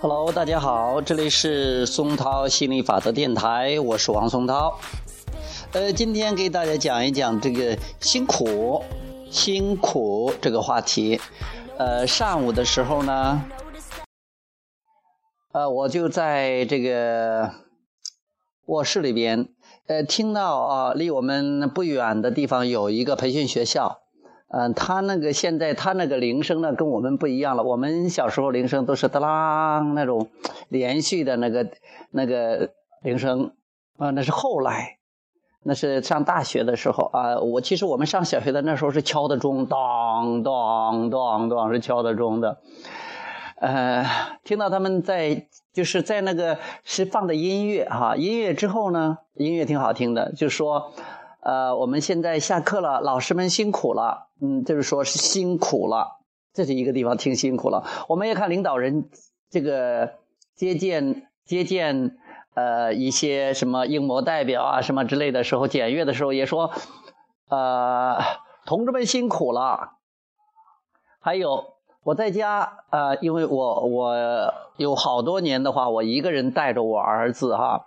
Hello，大家好，这里是松涛心理法则电台，我是王松涛。呃，今天给大家讲一讲这个辛苦、辛苦这个话题。呃，上午的时候呢，呃，我就在这个卧室里边，呃，听到啊，离我们不远的地方有一个培训学校。嗯，他那个现在他那个铃声呢，跟我们不一样了。我们小时候铃声都是哒啦那种连续的那个那个铃声啊，那是后来，那是上大学的时候啊。我其实我们上小学的那时候是敲的钟，当当当当是敲的钟的。呃，听到他们在就是在那个是放的音乐哈，音乐之后呢，音乐挺好听的，就说。呃，我们现在下课了，老师们辛苦了，嗯，就是说是辛苦了，这是一个地方挺辛苦了。我们也看领导人这个接见接见呃一些什么英模代表啊什么之类的时候，检阅的时候也说，呃，同志们辛苦了。还有我在家呃，因为我我有好多年的话，我一个人带着我儿子哈。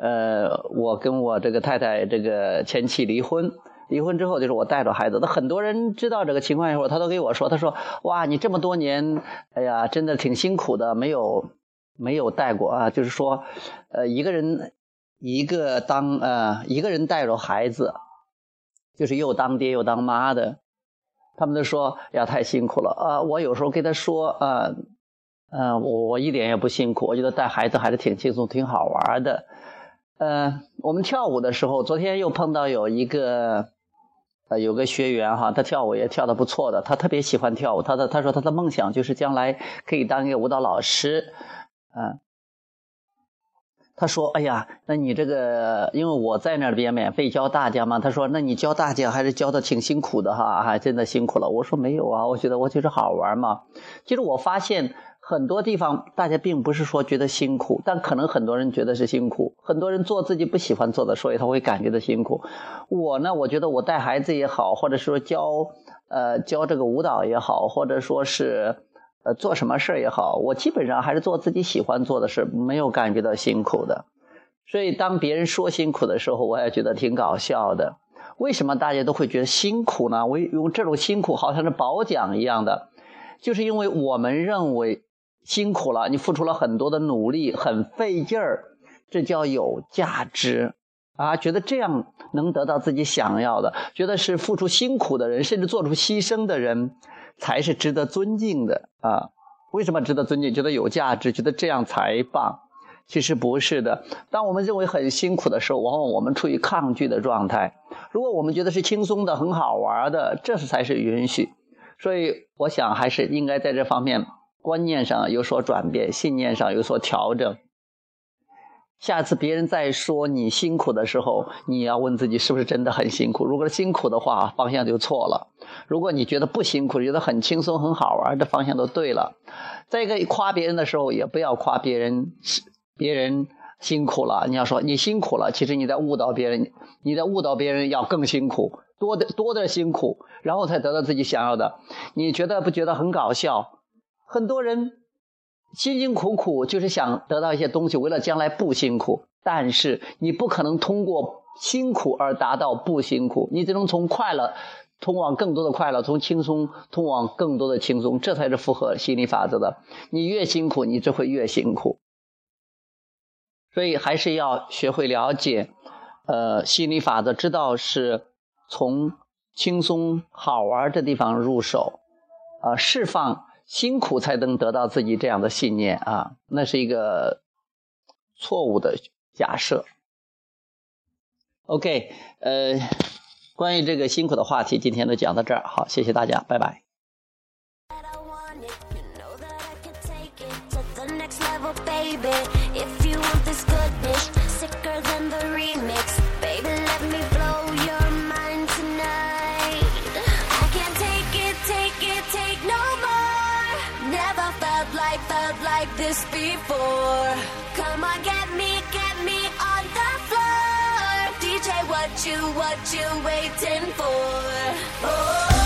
呃，我跟我这个太太这个前妻离婚，离婚之后就是我带着孩子。那很多人知道这个情况以后，他都给我说，他说：“哇，你这么多年，哎呀，真的挺辛苦的，没有没有带过啊。”就是说，呃，一个人一个当呃一个人带着孩子，就是又当爹又当妈的，他们都说呀太辛苦了啊。我有时候跟他说啊，嗯，我我一点也不辛苦，我觉得带孩子还是挺轻松、挺好玩的。呃，我们跳舞的时候，昨天又碰到有一个，呃，有个学员哈，他跳舞也跳的不错的，他特别喜欢跳舞，他的他说他的梦想就是将来可以当一个舞蹈老师，嗯，他说，哎呀，那你这个，因为我在那边免费教大家嘛，他说，那你教大家还是教的挺辛苦的哈，还真的辛苦了。我说没有啊，我觉得我就是好玩嘛。其实我发现。很多地方大家并不是说觉得辛苦，但可能很多人觉得是辛苦。很多人做自己不喜欢做的，所以他会感觉到辛苦。我呢，我觉得我带孩子也好，或者说教呃教这个舞蹈也好，或者说是呃做什么事儿也好，我基本上还是做自己喜欢做的事，没有感觉到辛苦的。所以当别人说辛苦的时候，我也觉得挺搞笑的。为什么大家都会觉得辛苦呢？我用这种辛苦好像是褒奖一样的，就是因为我们认为。辛苦了，你付出了很多的努力，很费劲儿，这叫有价值啊！觉得这样能得到自己想要的，觉得是付出辛苦的人，甚至做出牺牲的人，才是值得尊敬的啊！为什么值得尊敬？觉得有价值，觉得这样才棒。其实不是的。当我们认为很辛苦的时候，往往我们处于抗拒的状态。如果我们觉得是轻松的、很好玩的，这是才是允许。所以，我想还是应该在这方面。观念上有所转变，信念上有所调整。下次别人再说你辛苦的时候，你要问自己是不是真的很辛苦。如果是辛苦的话，方向就错了；如果你觉得不辛苦，觉得很轻松、很好玩，这方向都对了。再一个，夸别人的时候，也不要夸别人，别人辛苦了。你要说你辛苦了，其实你在误导别人，你在误导别人要更辛苦，多的多的辛苦，然后才得到自己想要的。你觉得不觉得很搞笑？很多人辛辛苦苦就是想得到一些东西，为了将来不辛苦。但是你不可能通过辛苦而达到不辛苦，你只能从快乐通往更多的快乐，从轻松通往更多的轻松，这才是符合心理法则的。你越辛苦，你就会越辛苦。所以还是要学会了解，呃，心理法则，知道是从轻松好玩的地方入手，呃，释放。辛苦才能得到自己这样的信念啊，那是一个错误的假设。OK，呃，关于这个辛苦的话题，今天就讲到这儿。好，谢谢大家，拜拜。like this before. Come on, get me, get me on the floor. DJ, what you, what you waiting for? Oh.